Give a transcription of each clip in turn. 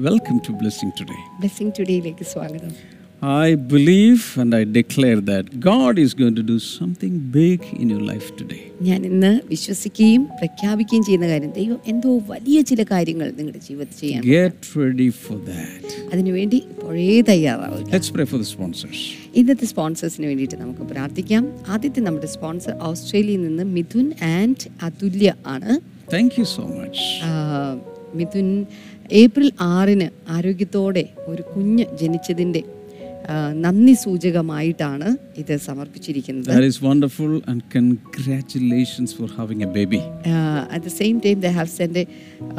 Welcome to Blessing Today. Blessing ടുഡേയിലേക്ക് സ്വാഗതം I believe and I declare that God is going to do something big in your life today. ഞാൻ ഇന്ന് വിശ്വസിക്കുകയും പ്രഖ്യാപിക്കുകയും ചെയ്യുന്ന കാര്യം ദൈവം എന്തോ വലിയ ചില കാര്യങ്ങൾ നിങ്ങളുടെ ജീവിതത്തിൽ ചെയ്യാൻ Get ready for that. അതിനുവേണ്ടി ഇപ്പോഴേ തയ്യാറാവുക Let's pray for the sponsors. ഇന്നത്തെ സ്പോൺസേഴ്സിന് വേണ്ടിയിട്ട് നമുക്ക് പ്രാർത്ഥിക്കാം ആദ്യത്തെ നമ്മുടെ സ്പോൺസർ ഓസ്ട്രേലിയയിൽ നിന്ന് മിഥുൻ ആൻഡ് അതുല്യ ആണ് Thank you so much. ആ, മിഥുൻ ഏപ്രിൽ ആറിന് ആരോഗ്യത്തോടെ ഒരു കുഞ്ഞ് ജനിച്ചതിന്റെ നന്ദി സൂചകമായിട്ടാണ് ഇത് സമർപ്പിച്ചിരിക്കുന്നത് That is wonderful and congratulations for having a baby. uh, at the same time they have sent a,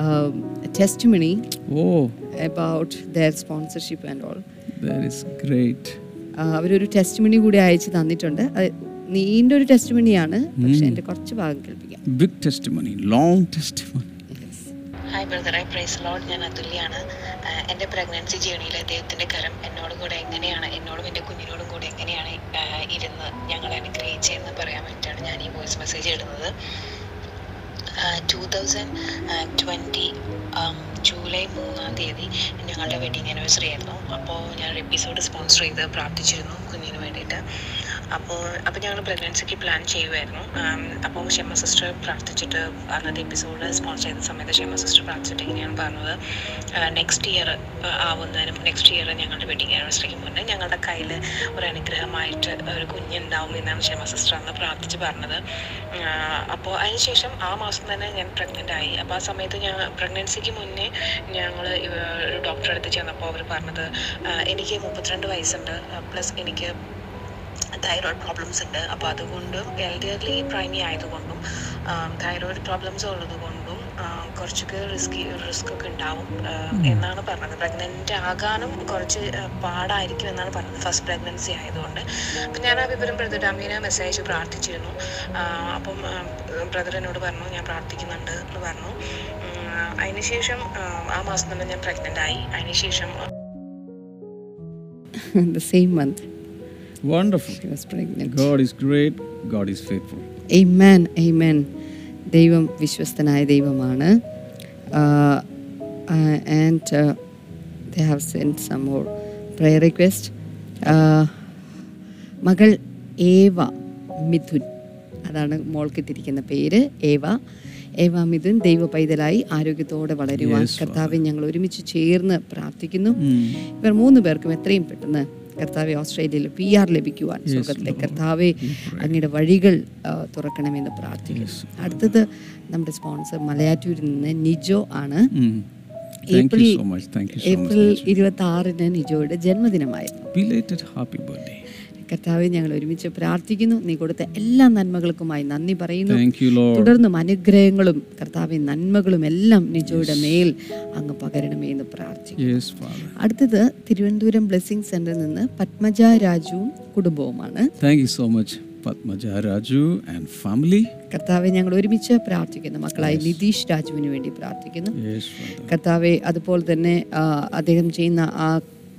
um, a testimony Oh, about their sponsorship and all that is great. uh, അവരൊരു testimony കൂടി അയച്ചു തന്നിട്ടുണ്ട് നീണ്ട ഒരു ടെസ്റ്റിമണിയാണ് പക്ഷെ എന്റെ കുറച്ച് ഭാഗം കേൾപ്പിക്കാം Big testimony, long testimony. Hi ബ്രദറെ പ്രൈസ് ലോഡ് ഞാൻ അതുല്യാണ്. എന്റെ പ്രഗ്നൻസി ജേണിയിൽ അദ്ദേഹത്തിന്റെ കരം എന്നോട് കൂടെ എങ്ങനെയാണ് എന്നോടും എന്റെ കുഞ്ഞിനോടും കൂടെ എങ്ങനെയാണ് ഇരുന്ന് ഞങ്ങൾ അനുഗ്രഹിച്ചതെന്ന് പറയാൻ വേണ്ടിയിട്ടാണ് ഞാൻ ഈ വോയിസ് മെസ്സേജ് ഇടുന്നത്. ടു തൗസൻഡ് ട്വന്റി ജൂലൈ മൂന്നാം തീയതി ഞങ്ങളുടെ വെഡിങ് ആനിവേഴ്സറി ആയിരുന്നു. അപ്പോൾ ഞാൻ എപ്പിസോഡ് സ്പോൺസർ ചെയ്ത് പ്രാർത്ഥിച്ചിരുന്നു കുഞ്ഞിന് വേണ്ടിയിട്ട്. അപ്പോൾ അപ്പോൾ ഞങ്ങൾ പ്രഗ്നൻസിക്ക് പ്ലാൻ ചെയ്യുമായിരുന്നു അപ്പോൾ ഷെമ്മ സിസ്റ്റർ പ്രാർത്ഥിച്ചിട്ട് അന്നത്തെ എപ്പിസോഡ് സ്പോൺസർ ചെയ്ത സമയത്ത് ഷെമ്മ സിസ്റ്റർ പ്രാർത്ഥിച്ചിട്ട് ഇങ്ങനെയാണ് പറഞ്ഞത്. നെക്സ്റ്റ് ഇയർ ആവുന്നതിനും നെക്സ്റ്റ് ഇയർ ഞങ്ങളുടെ വെഡിങ് ആനിവേഴ്സറിക്ക് മുന്നേ ഞങ്ങളുടെ കയ്യിൽ ഒരു അനുഗ്രഹമായിട്ട് ഒരു കുഞ്ഞുണ്ടാവും എന്നാണ് ഷെമ്മ സിസ്റ്റർ അന്ന് പ്രാർത്ഥിച്ച് പറഞ്ഞത്. അപ്പോൾ അതിനുശേഷം ആ മാസം തന്നെ ഞാൻ പ്രഗ്നന്റ് ആയി. അപ്പോൾ ആ സമയത്ത് ഞാൻ പ്രഗ്നൻസിക്ക് മുന്നേ ഞങ്ങൾ ഡോക്ടറെ അടുത്ത് ചെന്നപ്പോൾ അവർ പറഞ്ഞത് എനിക്ക് മുപ്പത്തിരണ്ട് വയസ്സുണ്ട് പ്ലസ് എനിക്ക് തൈറോയ്ഡ് പ്രോബ്ലംസ് ഉണ്ട്. അപ്പോൾ അതുകൊണ്ടും എൽഡിയർലി പ്രൈമി ആയതുകൊണ്ടും തൈറോയ്ഡ് പ്രോബ്ലംസ് ഉള്ളത് കൊണ്ടും ആ, കുറച്ചൊക്കെ റിസ്കി റിസ്ക് ഒക്കെ ഉണ്ടാവും എന്നാണ് പറഞ്ഞത്. പ്രഗ്നന്റ് ആകാനും കുറച്ച് പാടായിരിക്കും എന്നാണ് പറഞ്ഞത് ഫസ്റ്റ് പ്രഗ്നൻസി ആയതുകൊണ്ട്. അപ്പം ഞാൻ ആ വിവരം ബ്രദർ അമ്മീനെ മെസ്സേജ് പ്രാർത്ഥിച്ചിരുന്നു. ആ, അപ്പം ബ്രദർ എന്നോട് പറഞ്ഞു ഞാൻ പ്രാർത്ഥിക്കുന്നുണ്ട് എന്ന് പറഞ്ഞു. അതിനുശേഷം ആ, ആ മാസം തന്നെ ഞാൻ പ്രഗ്നന്റ് ആയി. അതിനുശേഷം the same month. Wonderful. she was pregnant. God is great, God is faithful. Amen, amen. ദൈവം വിശ്വസ്തനായ ദൈവമാണ്. And they have sent some more prayer request. മകൾ ഏവ മിഥുൻ. അതാണ് മോൾക്ക് തിരിക്കുന്ന പേര്. ഏവ. ഏവ മിഥുൻ ദൈവ പൈതലായി ആരോഗ്യത്തോടെ വളരുവാൻ കർത്താവ് ഞങ്ങൾ ഒരുമിച്ച് ചേർന്ന് പ്രാർത്ഥിക്കുന്നു. ഇവർ മൂന്ന് പേർക്കും എത്രയും പെട്ടെന്ന് കർത്താവെ ഓസ്ട്രേലിയയിൽ പി ആർ ലഭിക്കുവാൻ സ്വർഗത്തിലെ കർത്താവെ അങ്ങയുടെ വഴികൾ തുറക്കണമെന്ന് പ്രാർത്ഥിക്കുന്നു. അടുത്തത് നമ്മുടെ സ്പോൺസർ മലയാറ്റൂരിൽ നിന്ന് നിജോ ആണ്. ഏപ്രിൽ. ഏപ്രിൽ ഇരുപത്തി ആറിന് നിജോയുടെ ജന്മദിനമായിരുന്നു. കർത്താവെ ഞങ്ങൾ ഒരുമിച്ച് പ്രാർത്ഥിക്കുന്നു നീ കൊടുത്ത എല്ലാ നന്മകൾക്കുമായി നന്ദി പറയുന്നു. തുടർന്നും അനുഗ്രഹങ്ങളും കർത്താവ് നന്മകളും എല്ലാം നിജോയുടെ മേൽ അങ്ങ് പകരണമേ എന്ന് പ്രാർത്ഥിക്കുന്നു Yes, Father. അടുത്തത് തിരുവനന്തപുരം ബ്ലെസ്സിംഗ് സെന്ററിൽ നിന്ന് പത്മജ രാജുവും കുടുംബവുമാണ് thank you so much, Padmaja Raju and family. കർത്താവെ ഞങ്ങൾ ഒരുമിച്ച് പ്രാർത്ഥിക്കുന്നു മക്കളായി നിതീഷ് രാജുവിന് വേണ്ടി പ്രാർത്ഥിക്കുന്നു. കർത്താവെ അതുപോലെ തന്നെ അദ്ദേഹം ചെയ്യുന്ന ആ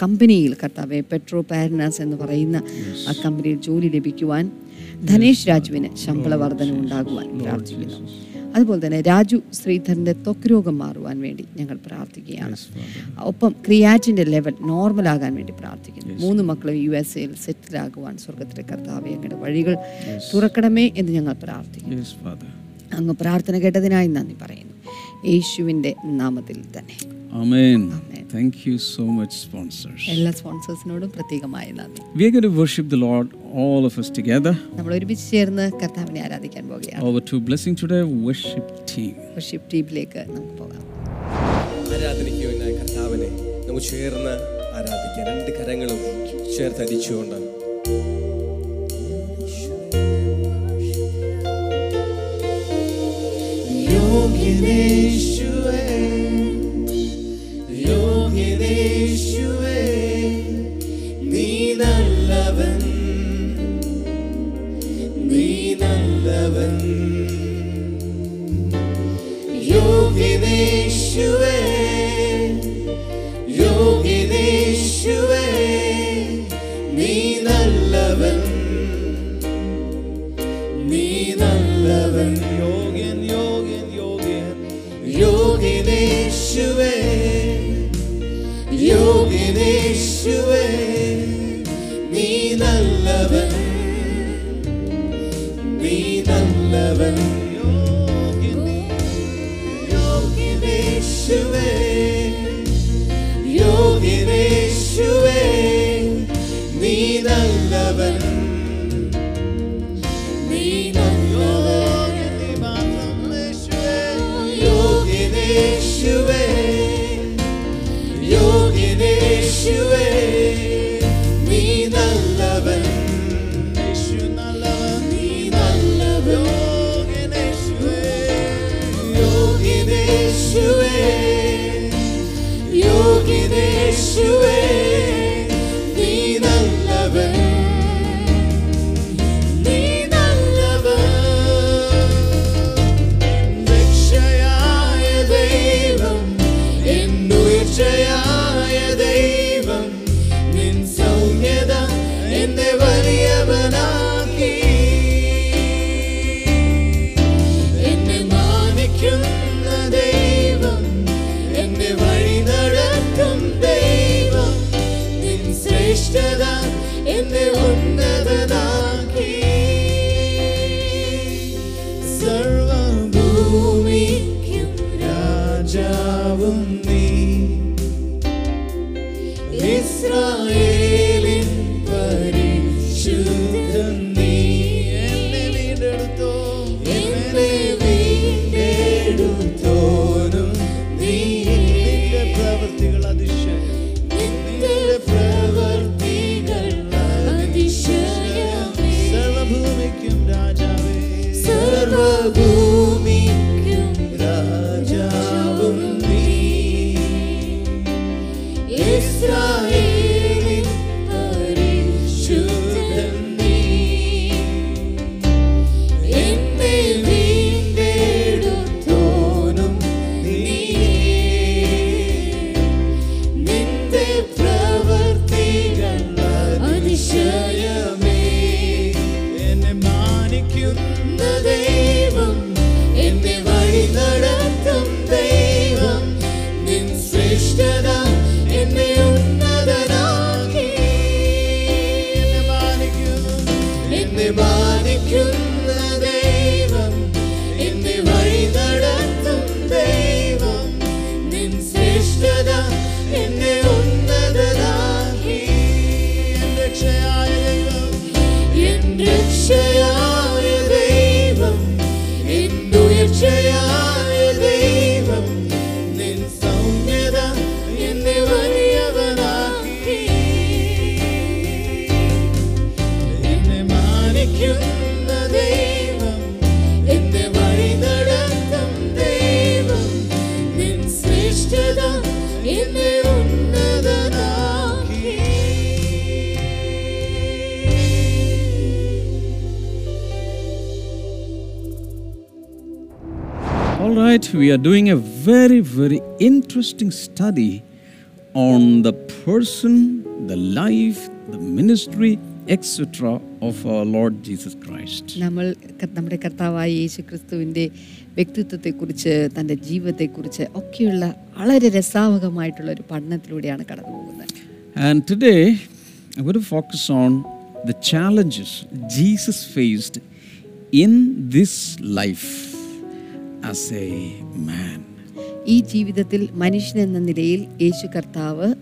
കമ്പനിയിൽ കർത്താവെ പെട്രോ പാരനാസ് എന്ന് പറയുന്ന ആ കമ്പനിയിൽ ജോലി ലഭിക്കുവാൻ ധനേഷ് രാജുവിന് ശമ്പള വർധന ഉണ്ടാകുവാൻ പ്രാർത്ഥിക്കുന്നു. അതുപോലെ തന്നെ രാജു ശ്രീധരന്റെ ത്വക്ക് രോഗം മാറുവാൻ വേണ്ടി ഞങ്ങൾ പ്രാർത്ഥിക്കുകയാണ്. ഒപ്പം ക്രിയാറ്റിന്റെ ലെവൽ നോർമൽ ആകാൻ വേണ്ടി പ്രാർത്ഥിക്കുന്നു. മൂന്ന് മക്കളും യു എസ് എയിൽ സെറ്റിൽ ആകുവാൻ സ്വർഗത്തിലെ കർത്താവ് ഞങ്ങളുടെ വഴികൾ തുറക്കണമേ എന്ന് ഞങ്ങൾ പ്രാർത്ഥിക്കുന്നു. അങ്ങ് പ്രാർത്ഥന കേട്ടതിനായി നന്ദി പറയുന്നു. യേശുവിന്റെ നാമത്തിൽ തന്നെ. Thank you so much, sponsors. എല്ലാ സ്പോൺസേഴ്സിനോടും പ്രത്യേകമായ നന്ദി. We are going to worship the Lord, all of us together. നമ്മൾ ഒരുമിച്ച് ചേർന്ന് കർത്താവിനെ ആരാധിക്കാൻ പോകുകയാണ് Over to Blessing Today worship team. Worship ടീമിലേക്ക് നമുക്ക് പോകാം. ആരാധനയ്ക്ക് വേണ്ടി കർത്താവിനെ നമുക്ക് ചേർന്ന് ആരാധിക്കാം. രണ്ട് കരങ്ങളും ചേർത്തടിച്ചുകൊണ്ട് യോഗ്യനേശുവേ യോഗ്യനേശുവേ നീ നല്ലവൻ. നീ നല്ലവൻ. യോഗ്യനേശുവേ യോഗ്യനേശുവേ All right, we are doing a very, very interesting study on the person, the life, the ministry, etc. of our Lord Jesus Christ. നമ്മൾ നമ്മുടെ കർത്താവായ യേശു ക്രിസ്തുവിന്റെ വ്യക്തിത്വത്തെക്കുറിച്ച് തന്റെ ജീവിതത്തെക്കുറിച്ച് ഒക്കെയുള്ള വളരെ രസാവകമായിട്ടുള്ള ഒരു പഠനത്തിലൂടെയാണ് കടന്നു പോകുന്നത് And today, I going to focus on the challenges Jesus faced in this life ഈ ജീവിതത്തിൽ മനുഷ്യൻ എന്ന നിലയിൽ യേശു കർത്താവ്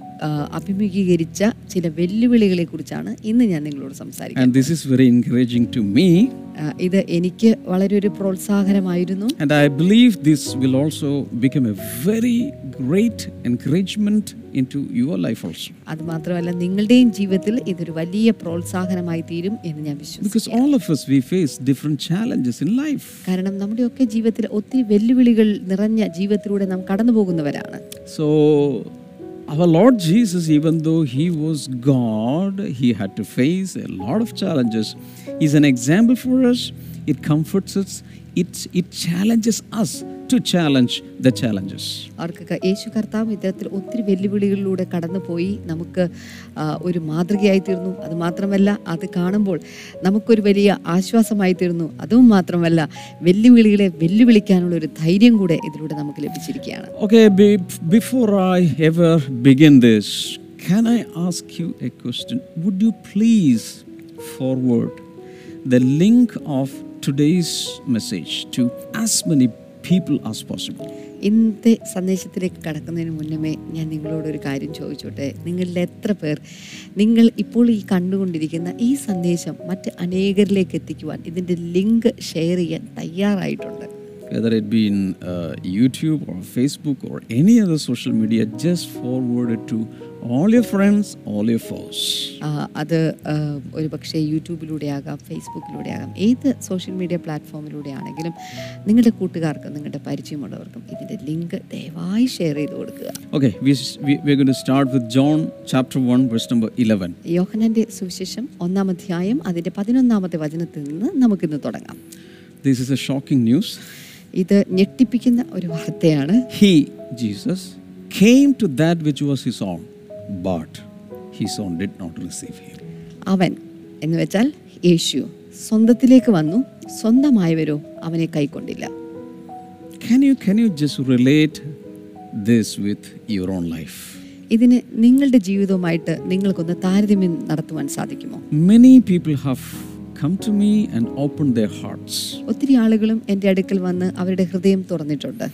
അഭിമുഖീകരിച്ച ചില വെല്ലുവിളികളെ കുറിച്ചാണ് ഇന്ന് ഞാൻ നിങ്ങളോട് സംസാരിക്കുന്നത് And this is very encouraging to me. ആ, ഇത് എനിക്ക് വളരെ ഒരു പ്രോത്സാഹനമായിരുന്നു And I believe this will also become a very great encouragement into your life also. അത് മാത്രമല്ല നിങ്ങളുടെയും ജീവിതത്തിൽ ഇതൊരു വലിയ പ്രോത്സാഹനമായി തീരും എന്ന് ഞാൻ Because വിശ്വസിക്കുന്നു all of us, we face different challenges in life. കാരണം നമ്മുടെയൊക്കെ ജീവിതത്തിൽ ഒത്തിരി വെല്ലുവിളികൾ നിറഞ്ഞ ജീവിതത്തിലൂടെ നാം കടന്നു പോകുന്നവരാണ് So, our Lord Jesus, even though He was God, He had to face a lot of challenges. He's an example for us. It comforts us. It, it challenges us to challenge the challenges. ഓർക്കുക യേശു കർത്താവ് ഇത്തരത്തിൽ ഒത്തിരി വെല്ലുവിളികളിലൂടെ കടന്നുപോയി നമുക്ക് ഒരു മാതൃകയായി തീർന്നു അത് മാത്രമല്ല അത് കാണുമ്പോൾ നമുക്കൊരു വലിയ ആശ്വാസമായി തീർന്നു അതും മാത്രമല്ല വെല്ലുവിളികളെ വെല്ലുവിളിക്കാനുള്ള ഒരു ധൈര്യം കൂടെ ഇതിലൂടെ നമുക്ക് ലഭിച്ചിരിക്കുകയാണ് okay before I ever begin this can I ask you a question? Would you please forward the link of today's message to as many people as possible? ഇന്നത്തെ സന്ദേശത്തിലേക്ക് കടക്കുന്നതിന് മുന്നമേ ഞാൻ നിങ്ങളോടൊരു കാര്യം ചോദിച്ചോട്ടെ നിങ്ങളിൽ എത്ര പേർ നിങ്ങൾ ഇപ്പോൾ ഈ കണ്ടുകൊണ്ടിരിക്കുന്ന ഈ സന്ദേശം മറ്റ് അനേകരിലേക്ക് എത്തിക്കുവാൻ ഇതിന്റെ ലിങ്ക് ഷെയർ ചെയ്യാൻ തയ്യാറായിട്ടുണ്ട് Whether it be in uh, YouTube or Facebook or any other social media, just forward it to your friends all അത് ഒരു പക്ഷേ യൂട്യൂബിലൂടെ ആകാം ഫേസ്ബുക്കിലൂടെ ആകാം ഏത് സോഷ്യൽ മീഡിയ പ്ലാറ്റ്ഫോമിലൂടെ ആണെങ്കിലും നിങ്ങളുടെ കൂട്ടുകാർക്കും നിങ്ങളുടെ പരിചയമുള്ളവർക്കും ഇതിന്റെ ലിങ്ക് ദയവായി ഷെയർ ചെയ്ത് കൊടുക്കുക. 1, verse number 11. യോഹനന്റെ സുവിശേഷം ഒന്നാം അധ്യായം അതിന്റെ പതിനൊന്നാമത്തെ വചനത്തിൽ നിന്ന് നമുക്കിന്ന് തുടങ്ങാം. ദിസ് എ ഷോക്കിംഗ് ന്യൂസ് ഇത് ഞെട്ടിപ്പിക്കുന്ന ഒരു വാർത്തയാണ്. He Jesus came to that which was his own, but his own did not receive him. അവൻ എന്ന് വെച്ചാൽ യേശു സ്വന്തത്തിലേക്ക് വന്നു സ്വന്തമായവരോ അവനെ കൈക്കൊണ്ടില്ല Can you, can you just relate this with your own life? ഇതിന് നിങ്ങളുടെ ജീവിതവുമായിട്ട് നിങ്ങൾക്കൊന്ന് താരതമ്യം നടത്തുവാൻ സാധിക്കുമോ Many people have come to me and opened their hearts, ഒത്തിരി ആളുകളും എന്റെ അടുക്കൽ വന്ന് അവരുടെ ഹൃദയം തുറന്നിട്ടുണ്ട്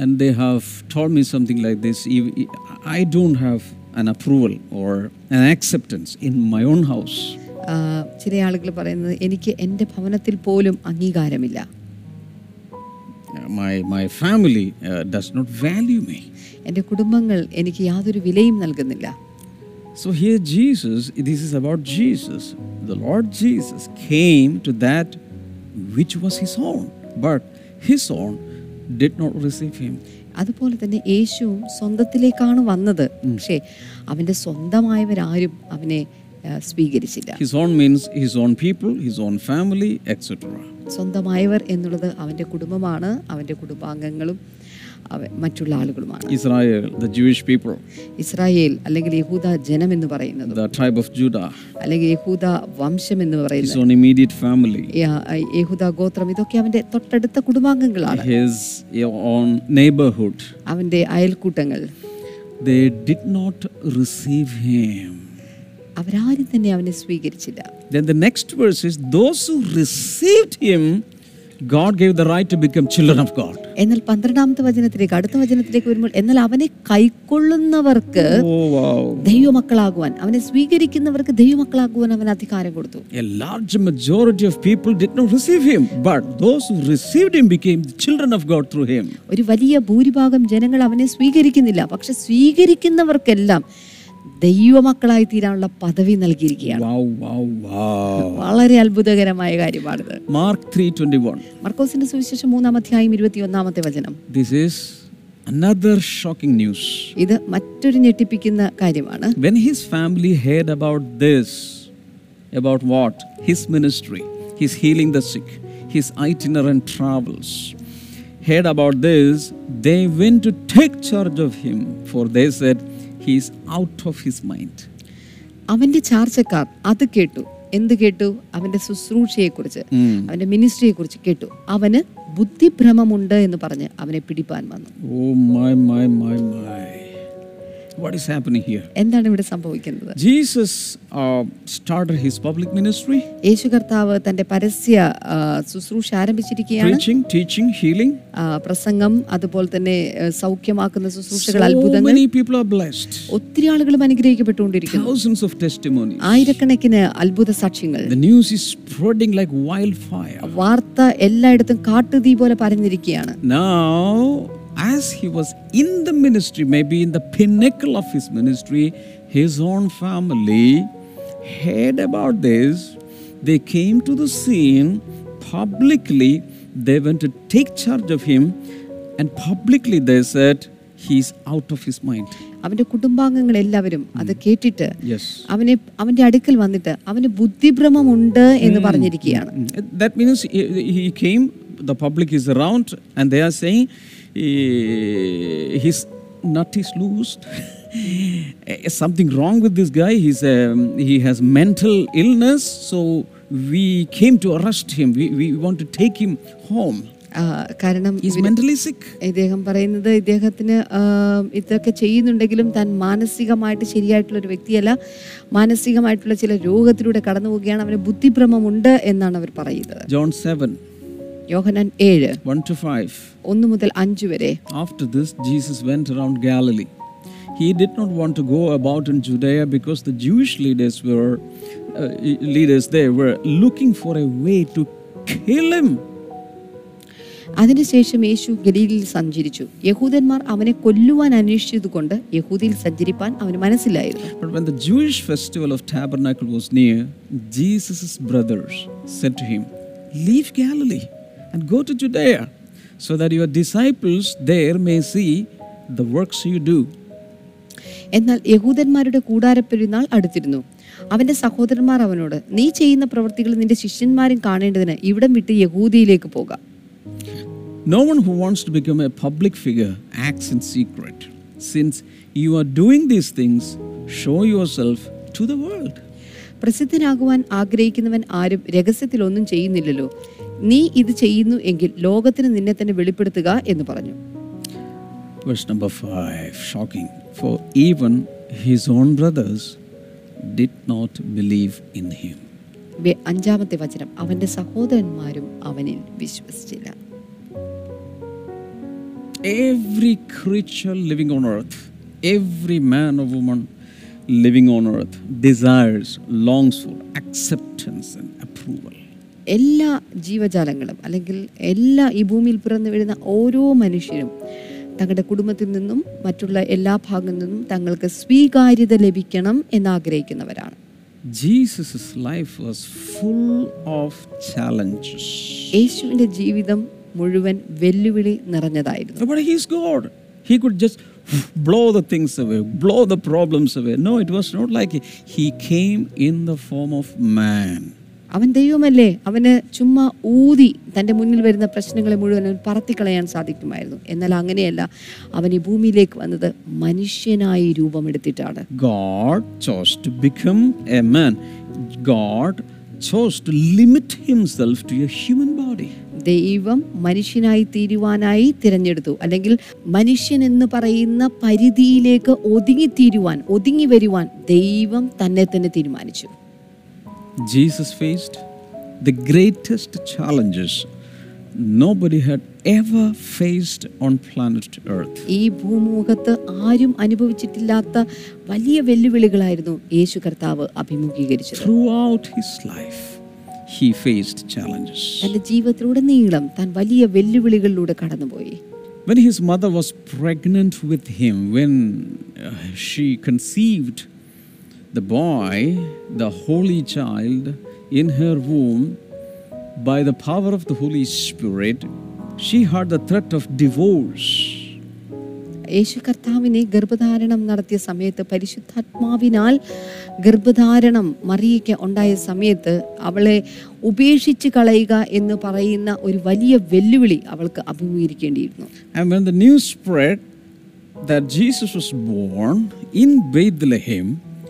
and they have told me something like this I don't have an approval or an acceptance in my own house. ചില ആളുകൾ പറയുന്നത് എനിക്ക് എന്റെ ഭവനത്തിൽ പോലും അംഗീകാരമില്ല My, my family uh, does not value me. എന്റെ കുടുംബങ്ങൾ എനിക്ക് യാതൊരു വിലയും നൽകുന്നില്ല So here Jesus, this is about Jesus. The Lord Jesus came to that which was his own, but his own did not receive him. അതുപോലെ തന്നെ യേശുവും സ്വന്തത്തിലേക്കാണ് വന്നത്. പക്ഷേ അവന്റെ സ്വന്തമായവരാരും അവനെ സ്വീകരിച്ചില്ല. His own means his own people his own family etcetera സ്വന്തമായവർ എന്നുള്ളത് അവന്റെ കുടുംബമാണ് അവന്റെ കുടുംബാംഗങ്ങളും മറ്റുള്ള ആളുകളുമാണ് Israel, the Jewish people, Israel അല്ലെങ്കിൽ യഹൂദ ജനം എന്ന് പറയുന്നത് the tribe of Judah, അല്ലെങ്കിൽ യഹൂദ വംശം എന്ന് പറയുന്നത് own immediate family, യ- യഹൂദ ഗോത്രം ഇതൊക്കെ അവന്റെ തൊട്ടടുത്ത കുടുംബാംഗങ്ങളാണ് his own neighborhood, അവന്റെ അയൽക്കൂട്ടങ്ങൾ they did not receive him. അവരാരും തന്നെ അവനെ സ്വീകരിച്ചില്ല the next verse is those who received him, God gave the right to become children of God. എന്നാൽ പന്ത്രണ്ടാമത്തെ വചനത്തിലേക്ക് അടുത്ത വചനത്തിലേക്ക് വരുമ്പോൾ എന്നാൽ അവനെ കൈക്കൊള്ളുന്നവർക്ക്. ദൈവമക്കളാകുവാൻ അവനെ സ്വീകരിക്കുന്നവർക്ക് ദൈവമക്കളാകുവാൻ അവൻ അധികാരം കൊടുത്തു A large majority of people did not receive him, but those who received him became the children of God through him. ഒരു വലിയ ഭൂരിഭാഗം ജനങ്ങൾ അവനെ സ്വീകരിക്കുന്നില്ല പക്ഷെ സ്വീകരിക്കുന്നവർക്കെല്ലാം ദൈവമക്കളായി തീരാനുള്ള പദവി നൽകിയിരിക്കുകയാണ് Wow, wow, wow. വളരെ അത്ഭുതകരമായ കാര്യമാണിത് Mark 3:21. മാർക്കോസിന്റെ സുവിശേഷം മൂന്നാം അധ്യായം ഇരുപത്തി ഒന്നാമത്തെ വചനം This is another shocking news. ഇത് മറ്റൊരു ഞെട്ടിപ്പിക്കുന്ന കാര്യമാണ് When his family heard about this, about what? His ministry, his healing the sick, his itinerant travels, heard about this, they went to take charge of him, for they said, Is out of his mind. അവന്റെ ചാർച്ചക്കാർ അത് കേട്ടു. എന്ത് കേട്ടു? അവന്റെ ശുശ്രൂഷയെ കുറിച്ച് അവന്റെ മിനിസ്ട്രിയെ കുറിച്ച് കേട്ടു. അവന് ബുദ്ധിഭ്രമമുണ്ട് എന്ന് പറഞ്ഞ് അവനെ പിടിപ്പാൻ വന്നു. Oh, my, my, my, my. What is happening here? എന്താണ് ഇവിടെ സംഭവിക്കുന്നത് Jesus uh, started his public ministry, യേശു കർത്താവ് തന്റെ പരസ്യ ശുശ്രൂഷ ആരംഭിച്ചിരിക്കുകയാണ് preaching, teaching, healing. പ്രസംഗം അതുപോലെ തന്നെ സൗഖ്യമാക്കുന്ന ശുശ്രൂഷകൾ അത്ഭുതങ്ങൾ many people are blessed. ഒത്തിരി ആളുകളും അനുഗ്രഹിക്കപ്പെട്ടുകൊണ്ടിരിക്കുന്നു Thousands of testimonies. ആയിരക്കണക്കിന് അത്ഭുത സാക്ഷ്യങ്ങൾ The news is spreading like wildfire. വാർത്ത എല്ലായിടത്തും കാട്ടുതീ പോലെ പരന്നിരിക്കുകയാണ് Now, as he was in the ministry, maybe in the pinnacle of his ministry, his own family heard about this. They came to the scene publicly. They went to take charge of him, and publicly they said, He's out of his mind. അവന്റെ കുടുംബാംഗങ്ങൾ എല്ലാവരും അത് കേട്ടിട്ട് Yes. അവനെ അവന്റെ അടുക്കൽ വന്നിട്ട് അവന് ബുദ്ധിഭ്രമമുണ്ട് എന്ന് പറഞ്ഞിരിക്കുകയാണ് Mm. That means he, he came, the public is around, and they eh, his nut is. Eh, Something wrong with this guy. He's um, he has mental illness, so we came to arrest him. We, we want to take him home. കാരണം. ഇദ്ദേഹം പറയുന്നത് ഇദ്ദേഹത്തിന് ഇതൊക്കെ ചെയ്യുന്നുണ്ടെങ്കിലും താൻ മാനസികമായിട്ട് ശരിയായിട്ടുള്ള ഒരു വ്യക്തിയല്ല മാനസികമായിട്ടുള്ള ചില രോഗത്തിലൂടെ കടന്നു പോവുകയാണ് അവന് ബുദ്ധിഭ്രമമുണ്ട് എന്നാണ് അവർ പറയുന്നത് John 7 യോഹനാൻ ഏഴ് 1 to 5. ഒന്ന് മുതൽ അഞ്ച് വരെ After this, Jesus went around Galilee. He did not want to go about in Judea because the Jewish leaders were uh, leaders there were looking for a way to kill him. അതിനുശേഷം യേശു ഗലീലിൽ സഞ്ചരിച്ചു യഹൂദന്മാർ അവനെ കൊല്ലുവാൻ അന്വേഷിച്ചതുകൊണ്ട് യഹൂദിയിൽ സഞ്ചരിപ്പാൻ അവന് മനസ്സിലായിരുന്നു But when the Jewish festival of tabernacle was near, Jesus' brothers said to him, Leave Galilee and go to Judea, so that your disciples there may see the works you do. എന്നാൽ യഹൂദന്മാരുടെ കൂടാരപ്പെരുന്നാൾ അടുത്തിരുന്നു അവന്റെ സഹോദരന്മാർ അവനോട് നീ ചെയ്യുന്ന പ്രവൃത്തികൾ നിന്റെ ശിഷ്യന്മാരും കാണേണ്ടതിന് ഇവിടം വിട്ട് യഹൂദിയിലേക്ക് പോകാം No one who wants to become a public figure acts in secret. Since you are doing these things, show yourself to the world. പ്രസിദ്ധനാകുവാൻ ആഗ്രഹിക്കുന്നവൻ ആരും രഹസ്യത്തിലൊന്നും ചെയ്യുന്നില്ലല്ലോ നീ ഇത് ചെയ്യുന്നു എങ്കിൽ ലോകത്തിന് നിന്നെ തന്നെ വെളിപ്പെടുത്തുക എന്ന് പറഞ്ഞു Verse number 5 shocking. For even his own brothers did not believe in him. അഞ്ചാമത്തെ വചനം അവന്റെ സഹോദരന്മാരും അവനിൽ വിശ്വസിച്ചില്ല Every creature living on earth, every man or woman living on earth desires, longs for acceptance and approval. എല്ലാ ജീവജാലങ്ങളും അല്ലെങ്കിൽ എല്ലാ ഈ ഭൂമിയിൽ പിറന്നു വീഴുന്ന ഓരോ മനുഷ്യരും തങ്ങളുടെ കുടുംബത്തിൽ നിന്നും മറ്റുള്ള എല്ലാ ഭാഗങ്ങളിൽ നിന്നും തങ്ങൾക്ക് സ്വീകാര്യത ലഭിക്കണം എന്നാഗ്രഹിക്കുന്നവരാണ് Jesus' life was full of challenges. യേശുവിന്റെ ജീവിതം മുഴുവൻ വെല്ലുവിളി നിറഞ്ഞതായിരുന്നു But he's God. He could just blow the things away, blow the problems away. No, it was not like he, he came in the form of man. അവൻ ദൈവമല്ലേ? അവന് ചുമ്മാ ഊതി തന്റെ മുന്നിൽ വരുന്ന പ്രശ്നങ്ങളെ മുഴുവൻ അവൻ പറത്തിക്കളയാൻ സാധിക്കുമായിരുന്നു. എന്നാൽ അങ്ങനെയല്ല അവൻ ഈ ഭൂമിയിലേക്ക് വന്നത് മനുഷ്യനായി രൂപമെടുത്തിട്ടാണ്. God chose to become a man God chose to limit himself to a human body. ദൈവം മനുഷ്യനായി തീരുവാനായി തിരഞ്ഞെടുത്തു. അല്ലെങ്കിൽ മനുഷ്യൻ എന്ന് പറയുന്ന പരിധിയിലേക്ക് ഒതുങ്ങി തീരുവാൻ ഒതുങ്ങി വരുവാൻ ദൈവം തന്നെ തന്നെ തീരുമാനിച്ചു. Jesus faced the greatest challenges nobody had ever faced on planet Earth. ഈ ഭൂമുഖത്ത് ആരും അനുഭവിച്ചിട്ടില്ലാത്ത വലിയ വെല്ലുവിളികളായിരുന്നു യേശു കർത്താവ് അഭിമുഖീകരിച്ചത് Throughout his life, he faced challenges. തന്റെ ജീവിതത്തിലുടനീളം താൻ വലിയ വെല്ലുവിളികളിലൂടെ കടന്നുപോയി When his mother was pregnant with him, when uh, she conceived the boy, the holy child, in her womb, by the power of the Holy Spirit, she heard the threat of divorce. യേശു കർത്താവിനെ ഗർഭധാരണം നടത്തിയ സമയത്ത് പരിശുദ്ധാത്മാവിനാൽ ഗർഭധാരണം മറിയയ്ക്ക് ഉണ്ടായ സമയത്ത് അവളെ ഉപേക്ഷിച്ച് കളയുക എന്ന് പറയുന്ന ഒരു വലിയ വെല്ലുവിളി അവൾക്ക് അഭിമുഖീകരിക്കേണ്ടിയിരുന്നു And when the news spread that Jesus was born in Bethlehem,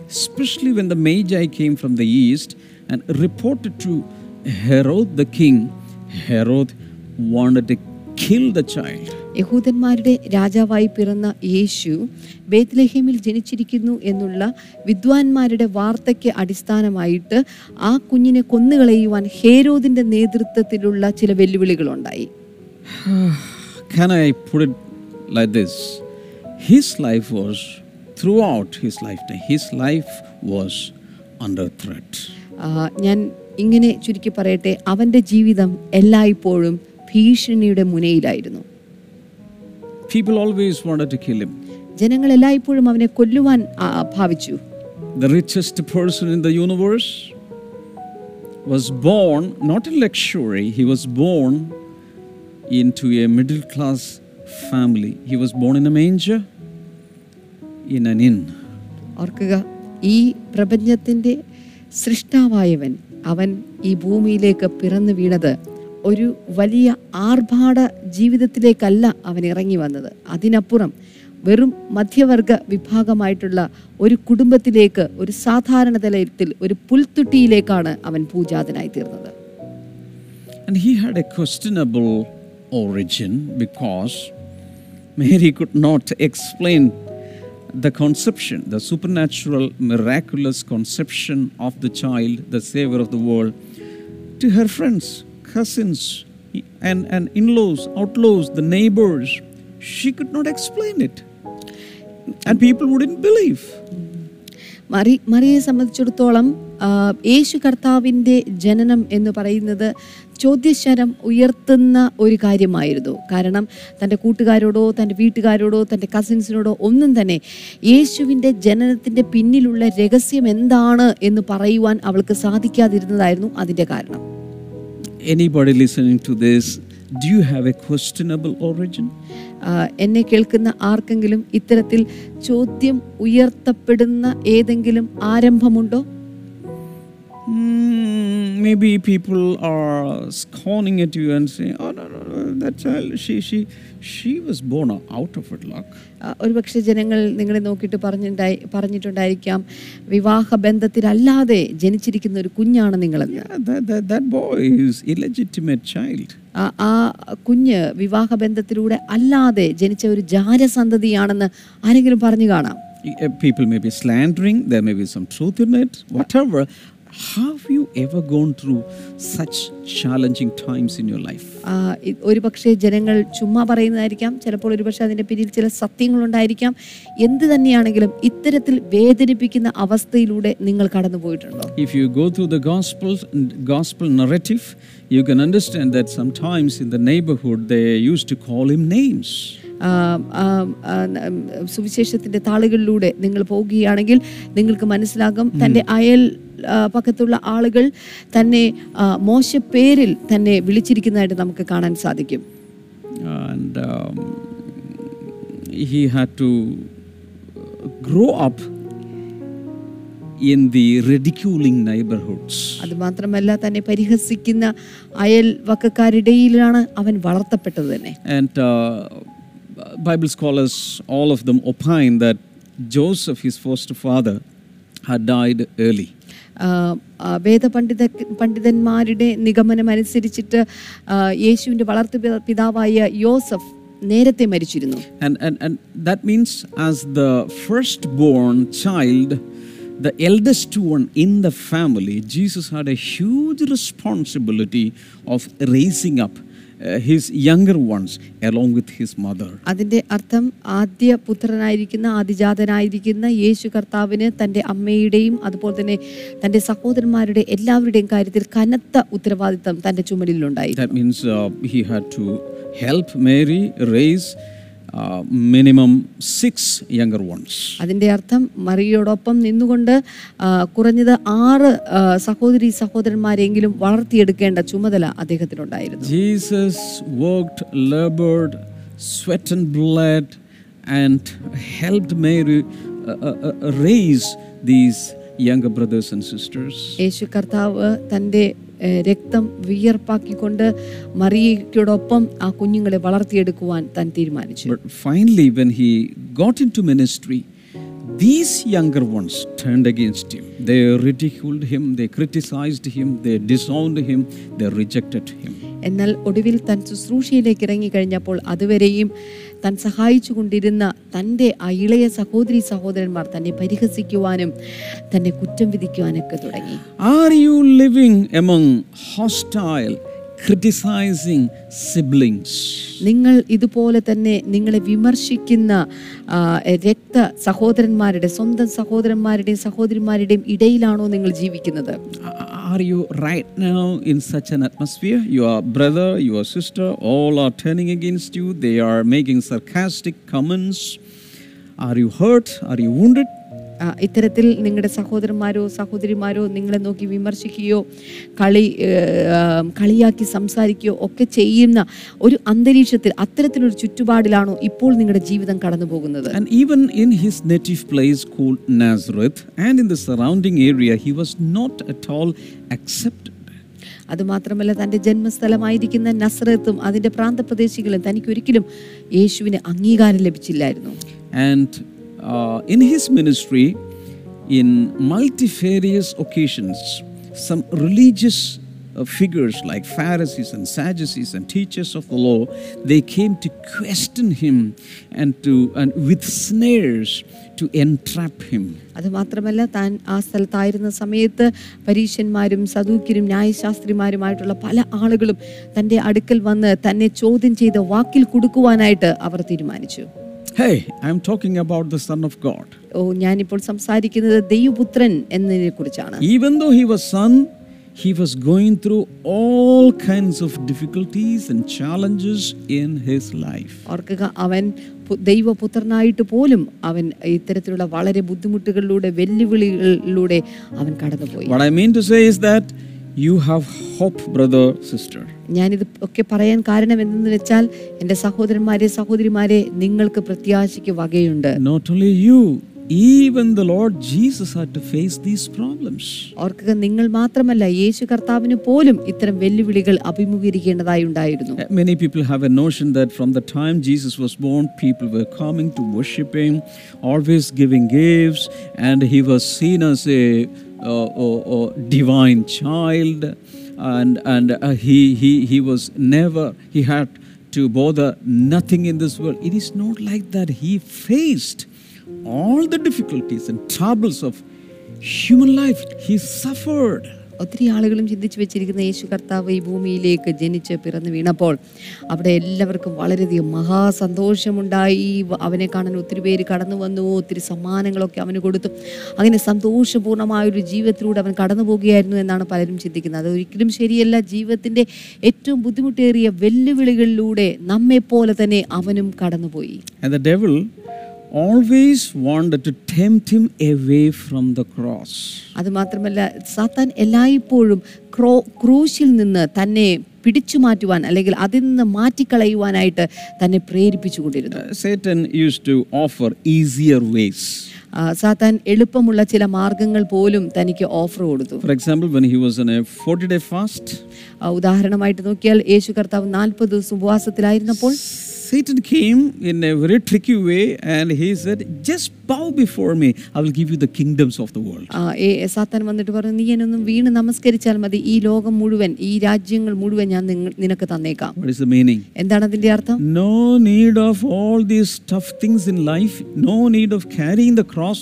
especially when the Magi came from the east and reported to Herod the king, Herod wanted to kill the child. യഹൂദന്മാരുടെ രാജാവായി പിറന്ന യേശു ബേത്ലഹേമിൽ ജനിച്ചിരിക്കുന്നു എന്നുള്ള വിദ്വാൻമാരുടെ വാർത്തയ്ക്ക് അടിസ്ഥാനമായിട്ട് ആ കുഞ്ഞിനെ കൊന്നുകളയുവാൻ ഹേരോദിന്റെ നേതൃത്വത്തിലുള്ള ചില വെല്ലുവിളികളുണ്ടായി Can I put it like this? His life was, throughout his lifetime, his life was under threat. ആ, ഞാൻ ഇങ്ങനെ ചുരുക്കി പറയട്ടെ അവന്റെ ജീവിതം എല്ലായ്പ്പോഴും ഭീഷണിയുടെ മുനയിലായിരുന്നു People always wanted to kill him. ജനങ്ങൾ എല്ലായ്പ്പോഴും അവനെ കൊല്ലുവാൻ ഭാവിച്ചു The richest person in the universe was born not in luxury, he was born into a middle class family. He was born in a manger, in ഓർക്കുക ഈ പ്രപഞ്ചത്തിന്റെ സൃഷ്ടാവായവൻ അവൻ ഈ ഭൂമിയിലേക്ക് പിറന്നു വീണത് ഒരു വലിയ ആർഭാട ജീവിതത്തിലേക്കല്ല അവൻ ഇറങ്ങി വന്നത്. അതിനപ്പുറം വെറും മധ്യവർഗ വിഭാഗമായിട്ടുള്ള ഒരു കുടുംബത്തിലേക്ക് ഒരു സാധാരണ തലത്തിൽ ഒരു പുൽത്തുട്ടിയിലേക്കാണ് അവൻ പൂജാതനായി തീർന്നത്. And he had a questionable origin because Mary could not explain the conception, the supernatural, miraculous conception of the child, the Savior of the world, to her friends, cousins, and, and in laws, outlaws, the neighbors. She could not explain it. And people wouldn't believe. മറി മറിയെ സംബന്ധിച്ചിടത്തോളം യേശു കർത്താവിന്റെ ജനനം എന്ന് പറയുന്നത് ചോദ്യശരം ഉയർത്തുന്ന ഒരു കാര്യമായിരുന്നു. കാരണം തന്റെ കൂട്ടുകാരോടോ തന്റെ വീട്ടുകാരോടോ തന്റെ കസിൻസിനോടോ ഒന്നും തന്നെ യേശുവിന്റെ ജനനത്തിന്റെ പിന്നിലുള്ള രഹസ്യം എന്താണ് എന്ന് പറയുവാൻ അവൾക്ക് സാധിക്കാതിരുന്നതായിരുന്നു അതിന്റെ കാരണം. Anybody listening to this, do you have a questionable origin? ആ, എന്നെ കേൾക്കുന്ന ആർക്കെങ്കിലും ഇത്തരത്തിൽ ചോദ്യം ഉയർത്തപ്പെടുന്ന ഏതെങ്കിലും ആരംഭമുണ്ടോ? Hmm, maybe people are scorning at you and saying, "Oh no, no, no that child, she, she, she was born out of wedlock." ഒരുപക്ഷെ ജനങ്ങൾ നിങ്ങളെ നോക്കിയിട്ട് പറഞ്ഞിട്ടുണ്ടായി പറഞ്ഞിട്ടുണ്ടായിരിക്കാം വിവാഹ ബന്ധത്തിലല്ലാതെ ജനിച്ചിരിക്കുന്ന ഒരു കുഞ്ഞാണ് നിങ്ങളെന്ന് Yeah, that, that, that boy is illegitimate child. ആ കുഞ്ഞ് വിവാഹ ബന്ധത്തിലൂടെ അല്ലാതെ ജനിച്ച ഒരു ജാരസന്തതിയാണെന്ന് ആരെങ്കിലും പറഞ്ഞു കാണാം Uh, People may be slandering. There may be some truth in it. Whatever. Have you ever gone through such challenging times in your life? ആ, ഇ- ഒരുപക്ഷെ ജനങ്ങൾ ചുമ്മാ പറയുന്നതായിരിക്കാം ചിലപ്പോൾ ഒരുപക്ഷെ അതിന്റെ പിന്നിൽ ചില സത്യങ്ങളുണ്ടായിരിക്കാം എന്ത് തന്നെയാണെങ്കിലും ഇത്തരത്തിൽ വേദനിപ്പിക്കുന്ന അവസ്ഥയിലൂടെ നിങ്ങൾ കടന്നു പോയിട്ടുണ്ടോ If you go through the gospel gospel narrative, you can understand that sometimes in the neighborhood they used to call him names. ആ, ആ, ആ, ഉം, സുവിശേഷത്തിന്റെ താളുകളിലൂടെ നിങ്ങൾ പോകുകയാണെങ്കിൽ നിങ്ങൾക്ക് മനസ്സിലാകും തന്റെ അയൽ പക്കത്തുള്ള ആളുകൾ തന്നെ മോശ പേരിൽ തന്നെ വിളിച്ചിരിക്കുന്നതായിട്ട് നമുക്ക് കാണാൻ സാധിക്കും. അത് മാത്രമല്ല തന്നെ പരിഹസിക്കുന്ന അയൽവക്കാരിടയിലാണ് അവൻ വളർത്തപ്പെട്ടത് തന്നെ. Bible scholars all of them opine that Joseph his first father had died early വേദപണ്ഡിത പണ്ഡിതന്മാരുടെ നിഗമനമനുസരിച്ചിട്ട് യേശുവിന്റെ വളർത്തു പിതാവായ യോസഫ് നേരത്തെ മരിച്ചിരുന്നു And, and, and that means, as the the eldest one in the family, Jesus had a huge responsibility of raising up his younger ones along with his mother. അതിന്റെ അർത്ഥം ആദ്യ പുത്രനായിരിക്കുന്ന ആദിജാതനായിരിക്കുന്ന യേശു കർത്താവിന് തന്റെ അമ്മയുടെയും അതുപോലെ തന്നെ തന്റെ സഹോദരന്മാരുടെ എല്ലാവരുടെയും കാര്യത്തിൽ കനത്ത ഉത്തരവാദിത്തം തന്റെ ചുമലിലുണ്ടായി That means had he had to help Uh, minimum six younger ones. അതിന്റെ അർത്ഥം മറിയോടൊപ്പം നിന്നുകൊണ്ട് കുറഞ്ഞത് ആറ് സഹോദരി സഹോദരന്മാരെങ്കിലും വളർത്തിയെടുക്കേണ്ട ചുമതല അദ്ദേഹത്തിനുണ്ടായിരുന്നു sweat and blood, and helped Mary uh, uh, uh, raise these younger brothers and sisters. യേശു കർത്താവ് തന്റെ രക്തം വിയർപ്പാക്കിക്കൊണ്ട് മറിയയ്ക്കൊടൊപ്പം ആ കുഞ്ഞുങ്ങളെ വളർത്തിയെടുക്കുവാൻ താൻ തീരുമാനിച്ചു But finally, when he got into ministry, these younger ones turned against him. They ridiculed him, they criticized him, they disowned him, they rejected him. എന്നാൽ ഒടുവിൽ താൻ ശുശ്രൂഷയിലേക്ക് ഇറങ്ങിക്കഴിഞ്ഞപ്പോൾ അതുവരെയും താൻ സഹായിച്ചു കൊണ്ടിരുന്ന തന്റെ ആ ഇളയ സഹോദരി സഹോദരന്മാർ തന്നെ പരിഹസിക്കുവാനും തന്നെ കുറ്റം വിധിക്കുവാനൊക്കെ തുടങ്ങി. Are you living among hostile, criticizing siblings? നിങ്ങൾ ഇതുപോലെ തന്നെ നിങ്ങളെ വിമർശിക്കുന്ന രക്ത സഹോദരന്മാരുടെ സ്വന്തം സഹോദരന്മാരുടെയും സഹോദരിമാരുടെയും ഇടയിലാണോ നിങ്ങൾ ജീവിക്കുന്നത് Are you right now in such an atmosphere? Your brother, your sister, all are turning against you. They are making sarcastic comments. Are you hurt? Are you wounded? ഇത്തരത്തിൽ നിങ്ങളുടെ സഹോദരന്മാരോ സഹോദരിമാരോ നിങ്ങളെ നോക്കി വിമർശിക്കുകയോ കളി കളിയാക്കി സംസാരിക്കുകയോ ഒക്കെ ചെയ്യുന്ന ഒരു അന്തരീക്ഷത്തിൽ അത്തരത്തിലൊരു ചുറ്റുപാടിലാണോ ഇപ്പോൾ നിങ്ങളുടെ ജീവിതം കടന്നു പോകുന്നത് And even in his native place called Nazareth and in the surrounding area, he was not at all accepted. അതുമാത്രമല്ല തന്റെ ജന്മസ്ഥലമായിരിക്കുന്ന നസ്രത്തും അതിന്റെ പ്രാന്തപ്രദേശികളും തനിക്കൊരിക്കലും യേശുവിന് അംഗീകാരം ലഭിച്ചില്ലായിരുന്നു And uh, in his ministry, in multifarious occasions, some religious uh, figures like Pharisees and Sadducees and teachers of the law, they came to question him and to and with snares to entrap him. അത് മാത്രമല്ല താൻ ആ സ്ഥലത്തായിരുന്ന സമയത്ത് പരീശന്മാരും സദൂക്കിരും ന്യായശാസ്ത്രിമാരുമായിട്ടുള്ള പല ആളുകളും തന്റെ അടുക്കൽ വന്ന് തന്നെ ചോദ്യം ചെയ്ത് വാക്കിൽ കൊടുക്കുവാനായിട്ട് അവർ തീരുമാനിച്ചു Hey, I'm talking about the Son of God. ഓ ഞാനിപ്പോൾ സംസാരിക്കുന്നത് ദൈവപുത്രൻ എന്നതിനെ കുറിച്ചാണ് Even though he was Son, he was going through all kinds of difficulties and challenges in his life. ഓർക്കുക അവൻ ദൈവപുത്രനായിട്ട് പോലും അവൻ ഇത്തരത്തിലുള്ള വളരെ ബുദ്ധിമുട്ടുകളിലൂടെ വെല്ലുവിളികളിലൂടെ അവൻ കടന്നുപോയി What I mean to say is that you have hope, brother, sister. ഞാനിത് ഒക്കെ പറയാൻ കാരണം എന്തെന്ന് വെച്ചാൽ എൻ്റെ സഹോദരന്മാരെ സഹോദരിമാരെ നിങ്ങൾക്ക് പ്രത്യാശയ്ക്ക് വകയുണ്ട് Not only you, even the Lord Jesus had to face these problems. ഓർക്കുക നിങ്ങൾ മാത്രമല്ല യേശു കർത്താവിന് പോലും ഇത്തരം വെല്ലുവിളികൾ അഭിമുഖീകരിക്കേണ്ടതായി ഉണ്ടായിരുന്നു Uh, Many people have a notion that from the time Jesus was born, people were coming to worship him, always giving gifts, and he was seen as a uh, divine child, and and uh, he he he was never he had to bother nothing in this world. It is not like that. He faced all the difficulties and troubles of human life. He suffered. ഒത്തിരി ആളുകളും ചിന്തിച്ചു വെച്ചിരിക്കുന്ന യേശു കർത്താവ് ഈ ഭൂമിയിലേക്ക് ജനിച്ച് പിറന്നു വീണപ്പോൾ അവിടെ എല്ലാവർക്കും വളരെയധികം മഹാസന്തോഷമുണ്ടായി. അവനെ കാണാൻ ഒത്തിരി പേര് കടന്നു വന്നു ഒത്തിരി സമ്മാനങ്ങളൊക്കെ അവന് കൊടുത്തു. അങ്ങനെ സന്തോഷപൂർണമായ ഒരു ജീവിതത്തിലൂടെ അവൻ കടന്നു പോകുകയായിരുന്നു എന്നാണ് പലരും ചിന്തിക്കുന്നത്. അതൊരിക്കലും ശരിയല്ല. ജീവിതത്തിന്റെ ഏറ്റവും ബുദ്ധിമുട്ടേറിയ വെല്ലുവിളികളിലൂടെ നമ്മെപ്പോലെ തന്നെ അവനും കടന്നുപോയി. And want to always wanted to tempt him away from the cross. അതുമാത്രമല്ല സാത്താൻ എല്ലായ്പ്പോഴും ക്രോ ക്രൂശിൽ നിന്ന് തന്നെ പിടിച്ചു മാറ്റുവാൻ അല്ലെങ്കിൽ അതിൽ നിന്ന് മാറ്റിക്കളയുവാനായിട്ട് തന്നെ പ്രേരിപ്പിച്ചുകൊണ്ടിരുന്നു Satan used to offer easier ways. ആ, സാത്താൻ എളുപ്പമുള്ള ചില മാർഗങ്ങൾ പോലും തനിക്ക് ഓഫർ കൊടുത്തു for example when he was on a 40 day fast ഉദാഹരണമായിട്ട് നോക്കിയാൽ യേശു കർത്താവ് നാൽപ്പത് ദിവസം ഉപവാസത്തിലായിരുന്നപ്പോൾ Satan came in a very tricky way and he said, Just bow before me, I will give you the kingdoms of the world. സാത്താൻ വന്നിട്ട് പറഞ്ഞു നീ എന്നൊന്നും വീണ് നമസ്കരിച്ചാൽ മതി ഈ ലോകം മുഴുവൻ ഈ രാജ്യങ്ങൾ മുഴുവൻ ഞാൻ നിനക്ക് തന്നേക്കാം What is the meaning? എന്താണ് അതിന്റെ അർത്ഥം No need of all these tough things in life, no need of carrying the cross,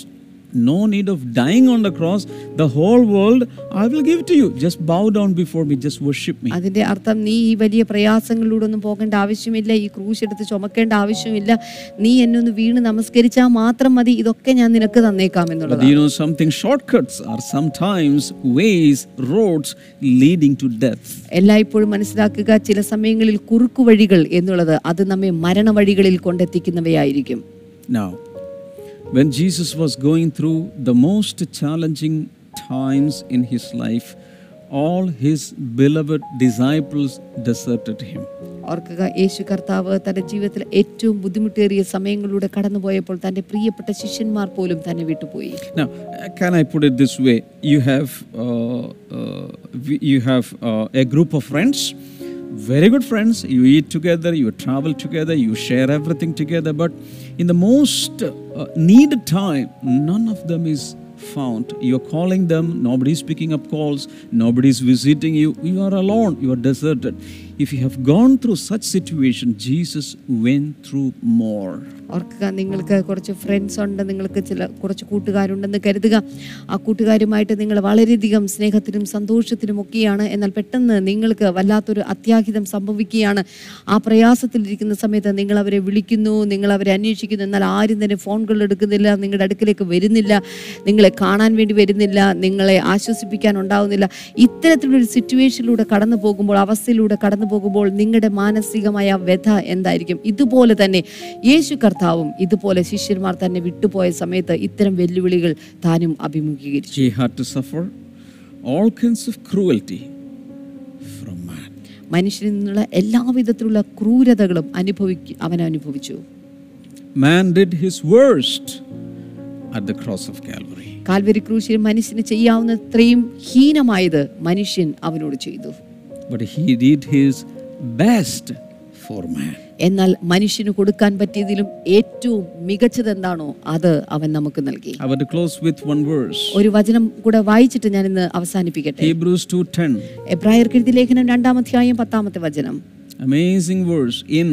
no need of dying on the cross. The whole world I will give to you. Just bow down before me, just worship me. അതിന്റെ അർത്ഥം നീ ഈ വലിയ പ്രയാസങ്ങളിലൂടെ ഒന്നും പോകേണ്ട ആവശ്യമില്ല ഈ ക്രൂശ് എടുത്ത് ചുമക്കേണ്ട ആവശ്യമില്ല നീ എന്നെ ഒന്ന് വീണ് നമസ്കരിച്ചാൽ മാത്രം മതി ഇതൊക്കെ ഞാൻ നിനക്ക് തന്നേക്കാം എന്നുള്ളത് you know something? Shortcuts are sometimes ways, roads leading to death. എല്ലായ്പ്പോഴും മനസ്സിലാക്കുക ചില സമയങ്ങളിൽ കുറുക്കു വഴികൾ എന്നുള്ളത് അത് നമ്മെ മരണവഴികളിൽ കൊണ്ടെത്തിക്കുന്നവയായിരിക്കും Now, when Jesus was going through the most challenging times in his life, all his beloved disciples deserted him. ഓർക്കുക യേശു കർത്താവ് തന്റെ ജീവിതത്തിൽ ഏറ്റവും ബുദ്ധിമുട്ടേറിയ സമയങ്ങളിലൂടെ കടന്നുപോയപ്പോൾ തന്റെ പ്രിയപ്പെട്ട ശിഷ്യന്മാർ പോലും തന്നെ വിട്ടുപോയി Now, uh, can I put it this way? You have uh, uh, we- you have uh, a group of friends, very good friends. You eat together, you travel together, you share everything together. But in the most uh, needed time, none of them is found. You're calling them, nobody's picking up calls, nobody's visiting you. You are alone, you are deserted. If you have gone through such situation Jesus went through more ഓർക്കുക നിങ്ങൾക്ക് കുറച്ച് friends ഉണ്ട് നിങ്ങൾക്ക് ചില കുറച്ച് കൂട്ടുകാരുണ്ടെന്ന് കരുതുക. ആ കൂട്ടുകാരുമായിട്ട് നിങ്ങൾ വളരെയധികം സ്നേഹത്തിനും സന്തോഷത്തിനും ഒക്കെയാണ്. എന്നാൽ പെട്ടെന്ന് നിങ്ങൾക്ക് വല്ലാത്തൊരു അത്യാഹിതം സംഭവിക്കുകയാണ്. ആ പ്രയാസത്തിലിരിക്കുന്ന സമയത്ത് നിങ്ങൾ അവരെ വിളിക്കുന്നു നിങ്ങൾ അവരെ അന്വേഷിക്കുന്നു. എന്നാൽ ആരും തന്നെ ഫോണുകൾ എടുക്കുന്നില്ല നിങ്ങളുടെ അടുക്കിലേക്ക് വരുന്നില്ല നിങ്ങളെ കാണാൻ വേണ്ടി വരുന്നില്ല നിങ്ങളെ ആശ്വസിപ്പിക്കാൻ ഉണ്ടാവുന്നില്ല. ഇത്തരത്തിലൊരു സിറ്റുവേഷനിലൂടെ കടന്നു പോകുമ്പോൾ അവസ്ഥയിലൂടെ കടന്നു പോകുമ്പോൾ നിങ്ങളുടെ മാനസികമായ വ്യഥ എന്തായിരിക്കും? ഇതുപോലെ തന്നെ യേശു കർത്താവും ഇതുപോലെ ശിഷ്യന്മാർ തന്നെ വിട്ടുപോയ സമയത്ത് ഇത്തരം വെല്ലുവിളികൾ താനും അഭിമുഖീകരിച്ചു. മനുഷ്യനിൽ നിന്നുള്ള എല്ലാവിധത്തിലുള്ള ക്രൂരതകളും അനുഭവിക്ക അവൻ അനുഭവിച്ചു. Man did his worst at the cross of Calvary. Calvary ക്രൂശിൽ മനുഷ്യന് ചെയ്യാവുന്നത്രയും ഹീനമായത് മനുഷ്യൻ അവനോട് ചെയ്തു. But he did his best for man. എന്നാൽ മനുഷ്യന് കൊടുക്കാൻ പറ്റിയതിലും ഏറ്റവും മികച്ചത് എന്താണോ അത് അവൻ നമുക്ക് നൽകി I want to close with one verse. ഒരു വചനം കൂടെ വായിച്ചിട്ട് ഞാൻ ഇന്ന് അവസാനിപ്പിക്കട്ടെ Hebrews 2:10. എബ്രായർക്കെഴുതി ലേഖനം രണ്ടാമധ്യായം പത്താമത്തെ വചനം Amazing verse in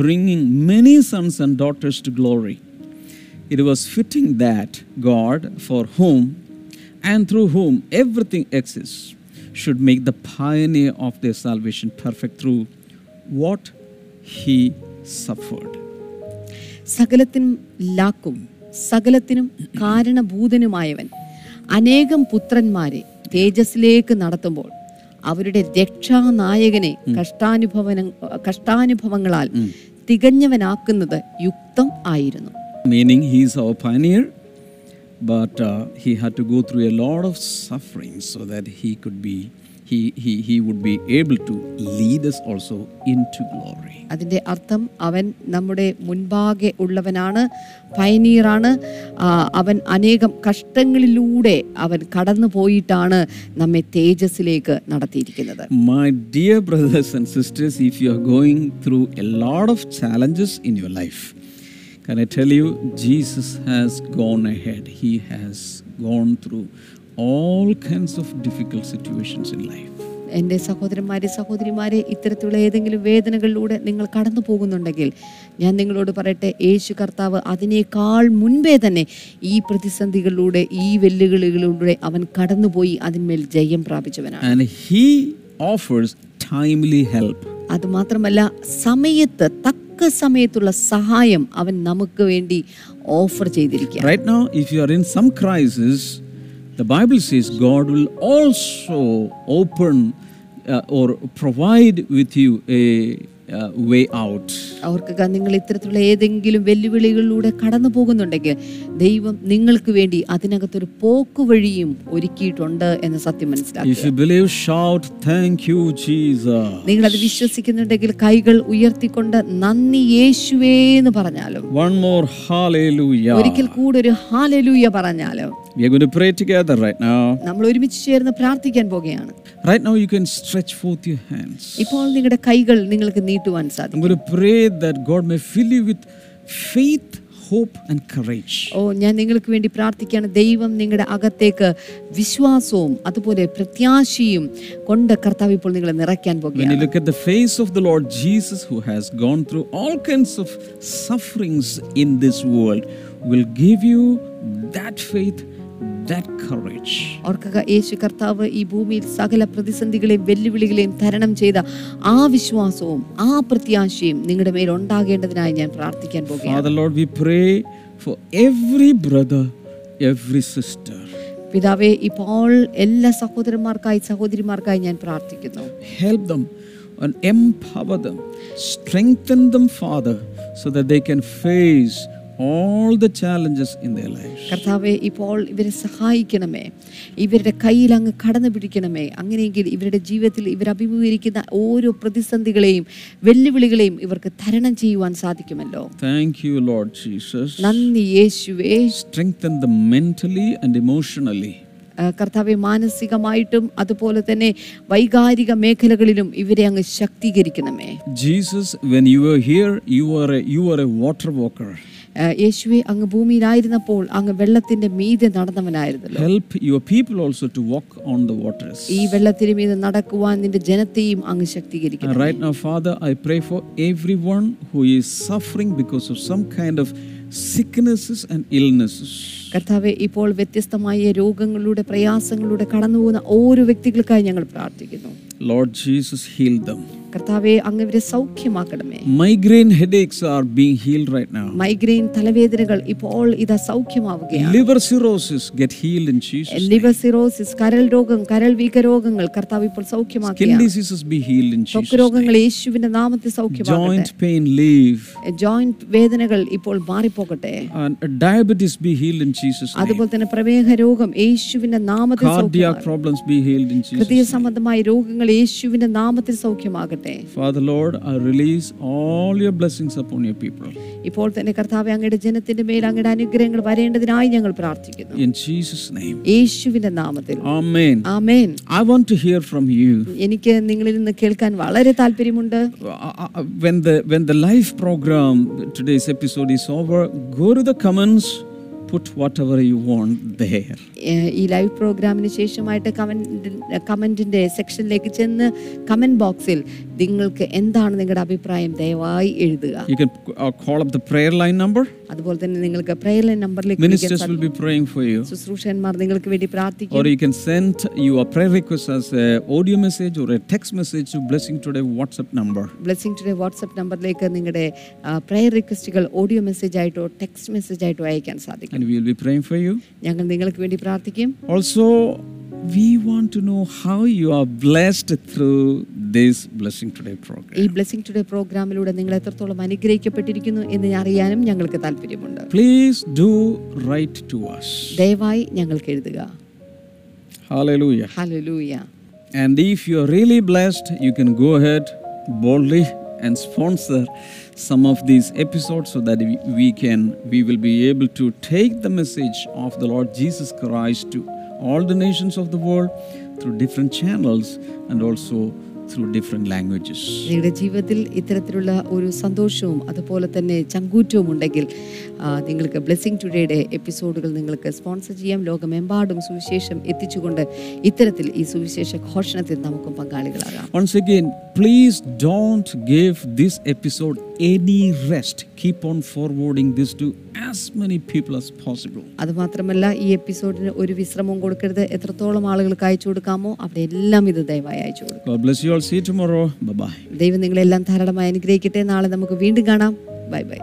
bringing many sons and daughters to glory. It was fitting that God, for whom and through whom everything exists, should make the pioneer of their salvation perfect through what he suffered. സകലത്തിനും ലാക്കും സകലത്തിനും കാരണഭൂതനുമായവൻ അനേകം പുത്രന്മാരെ തേജസ്സിലേക്ക് നടത്തുമ്പോൾ അവരുടെ രക്ഷാനായകനെ കഷ്ടാനുഭവന കഷ്ടാനുഭവങ്ങളാൽ തികഞ്ഞവനാക്കുന്നത് യുക്തം ആയിരുന്നു. Meaning he's is our pioneer, but uh, he had to go through a lot of suffering so that he could be. He, he, he would be able to lead us also into glory. അതിന്റെ അർത്ഥം അവൻ നമ്മുടെ മുൻപാകെ ഉള്ളവനാണ് പയനീറാണ് അവൻ അനേകം കഷ്ടങ്ങളിലൂടെ അവൻ കടന്നു പോയിട്ടാണ് നമ്മെ തേജസ്സിലേക്ക് നടത്തിയിരിക്കുന്നത് My dear brothers and sisters, if you are going through a lot of challenges in your life, can I tell you, Jesus has gone ahead. He has gone through all kinds of difficult situations in life. എന്റെ സഹോദരന്മാരെ സഹോദരിമാരെ ഇത്തരത്തിലുള്ള ഏതെങ്കിലും വേദനകളിലൂടെ നിങ്ങൾ കടന്നു പോകുന്നുണ്ടെങ്കിൽ ഞാൻ നിങ്ങളോട് പറയട്ടെ യേശു കർത്താവ് അതിനേക്കാൾ മുൻപേ തന്നെ ഈ പ്രതിസന്ധികളിലൂടെ ഈ വെല്ലുവിളികളിലൂടെ അവൻ കടന്നുപോയി അതിന്മേൽ ജയം പ്രാപിച്ചവനാണ് offers timely help. അതുമാത്രമല്ല സമയത്ത് തക്ക സമയത്തുള്ള സഹായം അവൻ നമുക്ക് വേണ്ടി ഓഫർ ചെയ്തിരിക്കുക Right now, if you are in some crisis, the Bible says God will also open uh, or provide with you a uh, way out. അവർക്ക് നിങ്ങൾ ഇത്തരത്തിലുള്ള ഏതെങ്കിലും വെല്ലുവിളികളിലൂടെ കടന്നു പോകുന്നുണ്ടെങ്കിൽ ദൈവം നിങ്ങൾക്ക് വേണ്ടി അതിനകത്തൊരു പോക്ക് വഴിയും ഒരുക്കിയിട്ടുണ്ട് എന്ന് സത്യം മനസ്സിലാക്കുക If you believe, shout, Thank you, Jesus. നിങ്ങൾ അത് വിശ്വസിക്കുന്നുണ്ടെങ്കിൽ കൈകൾ ഉയർത്തിക്കൊണ്ട് നന്ദി യേശുവേ എന്ന് പറഞ്ഞാലും One more hallelujah. ഒരിക്കൽ കൂടെ ഒരു ഹാലലൂയ പറഞ്ഞാലും We are going to pray together right now. നമ്മൾ ഒരുമിച്ച് ചേർന്ന് പ്രാർത്ഥിക്കാൻ പോകുകയാണ് Right now, you can stretch forth your hands. ഇപ്പോൾ നിങ്ങളുടെ കൈകൾ നിങ്ങൾക്ക് നീട്ടുവാൻ സാധിക്കും I'm going to pray that God may fill you with faith, hope, and courage. ഓ ഞാൻ നിങ്ങൾക്ക് വേണ്ടി പ്രാർത്ഥിക്കുകയാണ് ദൈവം നിങ്ങളുടെ അകത്തേക്ക് വിശ്വാസവും അതുപോലെ പ്രത്യാശയും കൊണ്ട് കർത്താവ് ഇപ്പോൾ നിങ്ങളെ നിറയ്ക്കാൻ When പോകുകയാണ് you look at the face of the Lord Jesus, who has gone through all kinds of sufferings in this world, will give you that faith, that courage. ഓർക്കുക യേശു കർത്താവ് ഈ ഭൂമിയിൽ സകല പ്രതിസന്ധികളെയും വെല്ലുവിളികളെയും തരണം ചെയ്ത ആ വിശ്വാസവും ആ പ്രത്യാശയും നിങ്ങളുടെ മേൽ ഉണ്ടാകേണ്ടതിനായി ഞാൻ പ്രാർത്ഥിക്കാൻ പോകുകയാണ് പിതാവേ Lord, we pray for every brother, every sister. പിതാവെ ഇപ്പോൾ എല്ലാ സഹോദരന്മാർക്കായി സഹോദരിമാർക്കായി ഞാൻ പ്രാർത്ഥിക്കുന്നു help them and empower them. Strengthen them, Father, so that they can face all the challenges in their lives. കർത്താവെ ഇപ്പോൾ ഇവരെ സഹായിക്കണമേ ഇവരുടെ കയ്യിൽ അങ്ങ് കടന്നു പിടിക്കണമേ അങ്ങനെയെങ്കിൽ ഇവരുടെ ജീവിതത്തിൽ ഇവർ അഭിമുഖീകരിക്കുന്ന ഓരോ പ്രതിസന്ധികളെയും വെല്ലുവിളികളെയും ഇവർക്ക് തരണം ചെയ്യുവാൻ സാധിക്കുമല്ലോ Thank you, Lord Jesus. നന്ദി യേശുവേ Strengthen them mentally and emotionally. കർത്താവെ മാനസികമായിട്ടും അതുപോലെ തന്നെ വൈകാരിക മേഖലകളിലും ഇവരെ അങ്ങ് ശക്തീകരിക്കണമേ Jesus when you were here, you are a, you were a water walker. ആ, യേശുവെ അങ്ങ് ഭൂമിയിലായിരുന്നപ്പോൾ അങ്ങ് വെള്ളത്തിന്റെ മീതെ നടന്നവനായിരുന്നല്ലോ Help your people also to walk on the waters. ഈ വെള്ളത്തിന്റെ മീതെ നടക്കുവാൻ നിന്റെ ജനത്തെയും അങ്ങ് ശക്തീകരിക്കണം right now, Father, I pray for everyone who is suffering because of some kind of sicknesses and illnesses. കർത്താവെ ഇപ്പോൾ വ്യത്യസ്തമായ രോഗങ്ങളിലൂടെ പ്രയാസങ്ങളിലൂടെ കടന്നു പോകുന്ന ഓരോ വ്യക്തികൾക്കായി ഞങ്ങൾ പ്രാർത്ഥിക്കുന്നു Lord Jesus, heal them. കർത്താവെ അങ്ങ് ഇവരെ സൗഖ്യമാക്കണമേ. Migraine headaches are being healed right now migraine തലവേദനകൾ ഇപ്പോൾ ഇതാ സൗഖ്യമാവുകയാണ്. Liver cirrhosis get healed in Jesus. Liver cirrhosis കരൾ രോഗം കരൾ വീക രോഗങ്ങൾ കർത്താവ് ഇപ്പോൾ സൗഖ്യമാക്കുകയാണ്. Skin diseases be healed in Jesus ത്വക്ക് രോഗങ്ങൾ യേശുവിന്റെ നാമത്തിൽ സൗഖ്യമാകട്ടെ. ജോയിന്റ് പെയിൻ ലീവ് ജോയിന്റ് വേദനകൾ ഇപ്പോൾ മാറിപ്പോകട്ടെ. And diabetes healed in Jesus. അതുപോലെ തന്നെ പ്രമേഹ രോഗം യേശുവിന്റെ നാമത്തിൽ സൗഖ്യമാകട്ടെ. Cardiac problems be healed in Jesus ഹൃദയ സംബന്ധമായ രോഗങ്ങൾ യേശുവിന്റെ നാമത്തിൽ സൗഖ്യമാകട്ടെ. ആകട്ടെ Father Lord, I release all your blessings upon your people. ഇപ്പോൾ തന്നെ കർത്താവ് അങ്ങയുടെ ജനത്തിന്റെ മേൽ അങ്ങയുടെ അനുഗ്രഹങ്ങൾ വരേണ്ടതിനായി ഞങ്ങൾ പ്രാർത്ഥിക്കുന്നു In Jesus' name. യേശുവിന്റെ നാമത്തിൽ Amen. Amen I want to hear from you. എനിക്ക് നിങ്ങളിൽ നിന്ന് കേൾക്കാൻ വളരെ താല്പര്യമുണ്ട് Uh, uh, when the when the live program today's episode is over go to the comments put whatever you want there. ഈ live പ്രോഗ്രാമിന് ശേഷമായിട്ട് കമന്റ് കമന്റിന്റെ സെക്ഷനിലേക്ക് ചെന്ന് കമന്റ് ബോക്സിൽ നിങ്ങൾക്ക് എന്താണ് നിങ്ങളുടെ അഭിപ്രായം? ദയവായി എഴുതുക. You can uh, call up the prayer line number. അതുപോലെ തന്നെ നിങ്ങൾക്ക് പ്രയർ ലൈൻ നമ്പറിലേക്ക് ministers will be praying for you. സാധിക്കും. ശുശ്രൂഷകന്മാർ നിങ്ങൾക്ക് വേണ്ടി പ്രാർത്ഥിക്കും. Or you can send your prayer request as a audio message or a text message to blessing today whatsapp number. Blessing today WhatsApp നമ്പറിലേക്ക് നിങ്ങളുടെ prayer റിക്വസ്റ്റുകൾ audio message ആയിട്ടോ text message ആയിട്ടോ അയക്കാൻ സാധിക്കും. And we will be praying for you ഞങ്ങൾ നിങ്ങൾക്ക് വേണ്ടി പ്രാർത്ഥിക്കും also we want to know how you are blessed through this blessing today program ഈ blessing today പ്രോഗ്രാമിലൂടെ നിങ്ങൾ എത്രത്തോളം അനുഗ്രഹിക്കപ്പെട്ടിരിക്കുന്നു എന്ന് അറിയാനും ഞങ്ങൾക്ക് താൽപ്പര്യമുണ്ട്. please do write to us ദയവായി ഞങ്ങൾക്ക് എഴുതുക hallelujah Hallelujah. And if you are really blessed, you can go ahead boldly and sponsor some of these episodes so that we, can we will be able to take the message of the Lord Jesus Christ to all the nations of the world through different channels and also through different languages. നിങ്ങളുടെ ജീവിതത്തിൽ ഇത്തരത്തിലുള്ള ഒരു സന്തോഷവും അതുപോലെ തന്നെ ചങ്കൂറ്റവും ഉണ്ടെങ്കിൽ നിങ്ങൾക്ക് blessing ടുഡേയുടെ എപ്പിസോഡുകൾ നിങ്ങൾക്ക് സ്പോൺസർ ചെയ്യാം ലോകമെമ്പാടും സുവിശേഷം എത്തിച്ചുകൊണ്ട് ഇത്തരത്തിൽ ഈ സുവിശേഷ ഘോഷണത്തിൽ നമുക്കും പങ്കാളികളാകാം Once again, please don't give this episode any rest. Keep on forwarding this to as many people as possible. അതുമാത്രമല്ല ഈ എപ്പിസോഡിന് ഒരു വിശ്രമം കൊടുക്കരുത് എത്രത്തോളം ആളുകൾക്ക് അയച്ചു കൊടുക്കാമോ അവിടെ എല്ലാം ഇത് ദയവായി അയച്ചു കൊടുക്കും God bless you all. See tomorrow. Bye bye. ദൈവം നിങ്ങളെല്ലാം ധാരാളമായി അനുഗ്രഹിക്കട്ടെ നാളെ നമുക്ക് വീണ്ടും കാണാം ബൈ ബൈ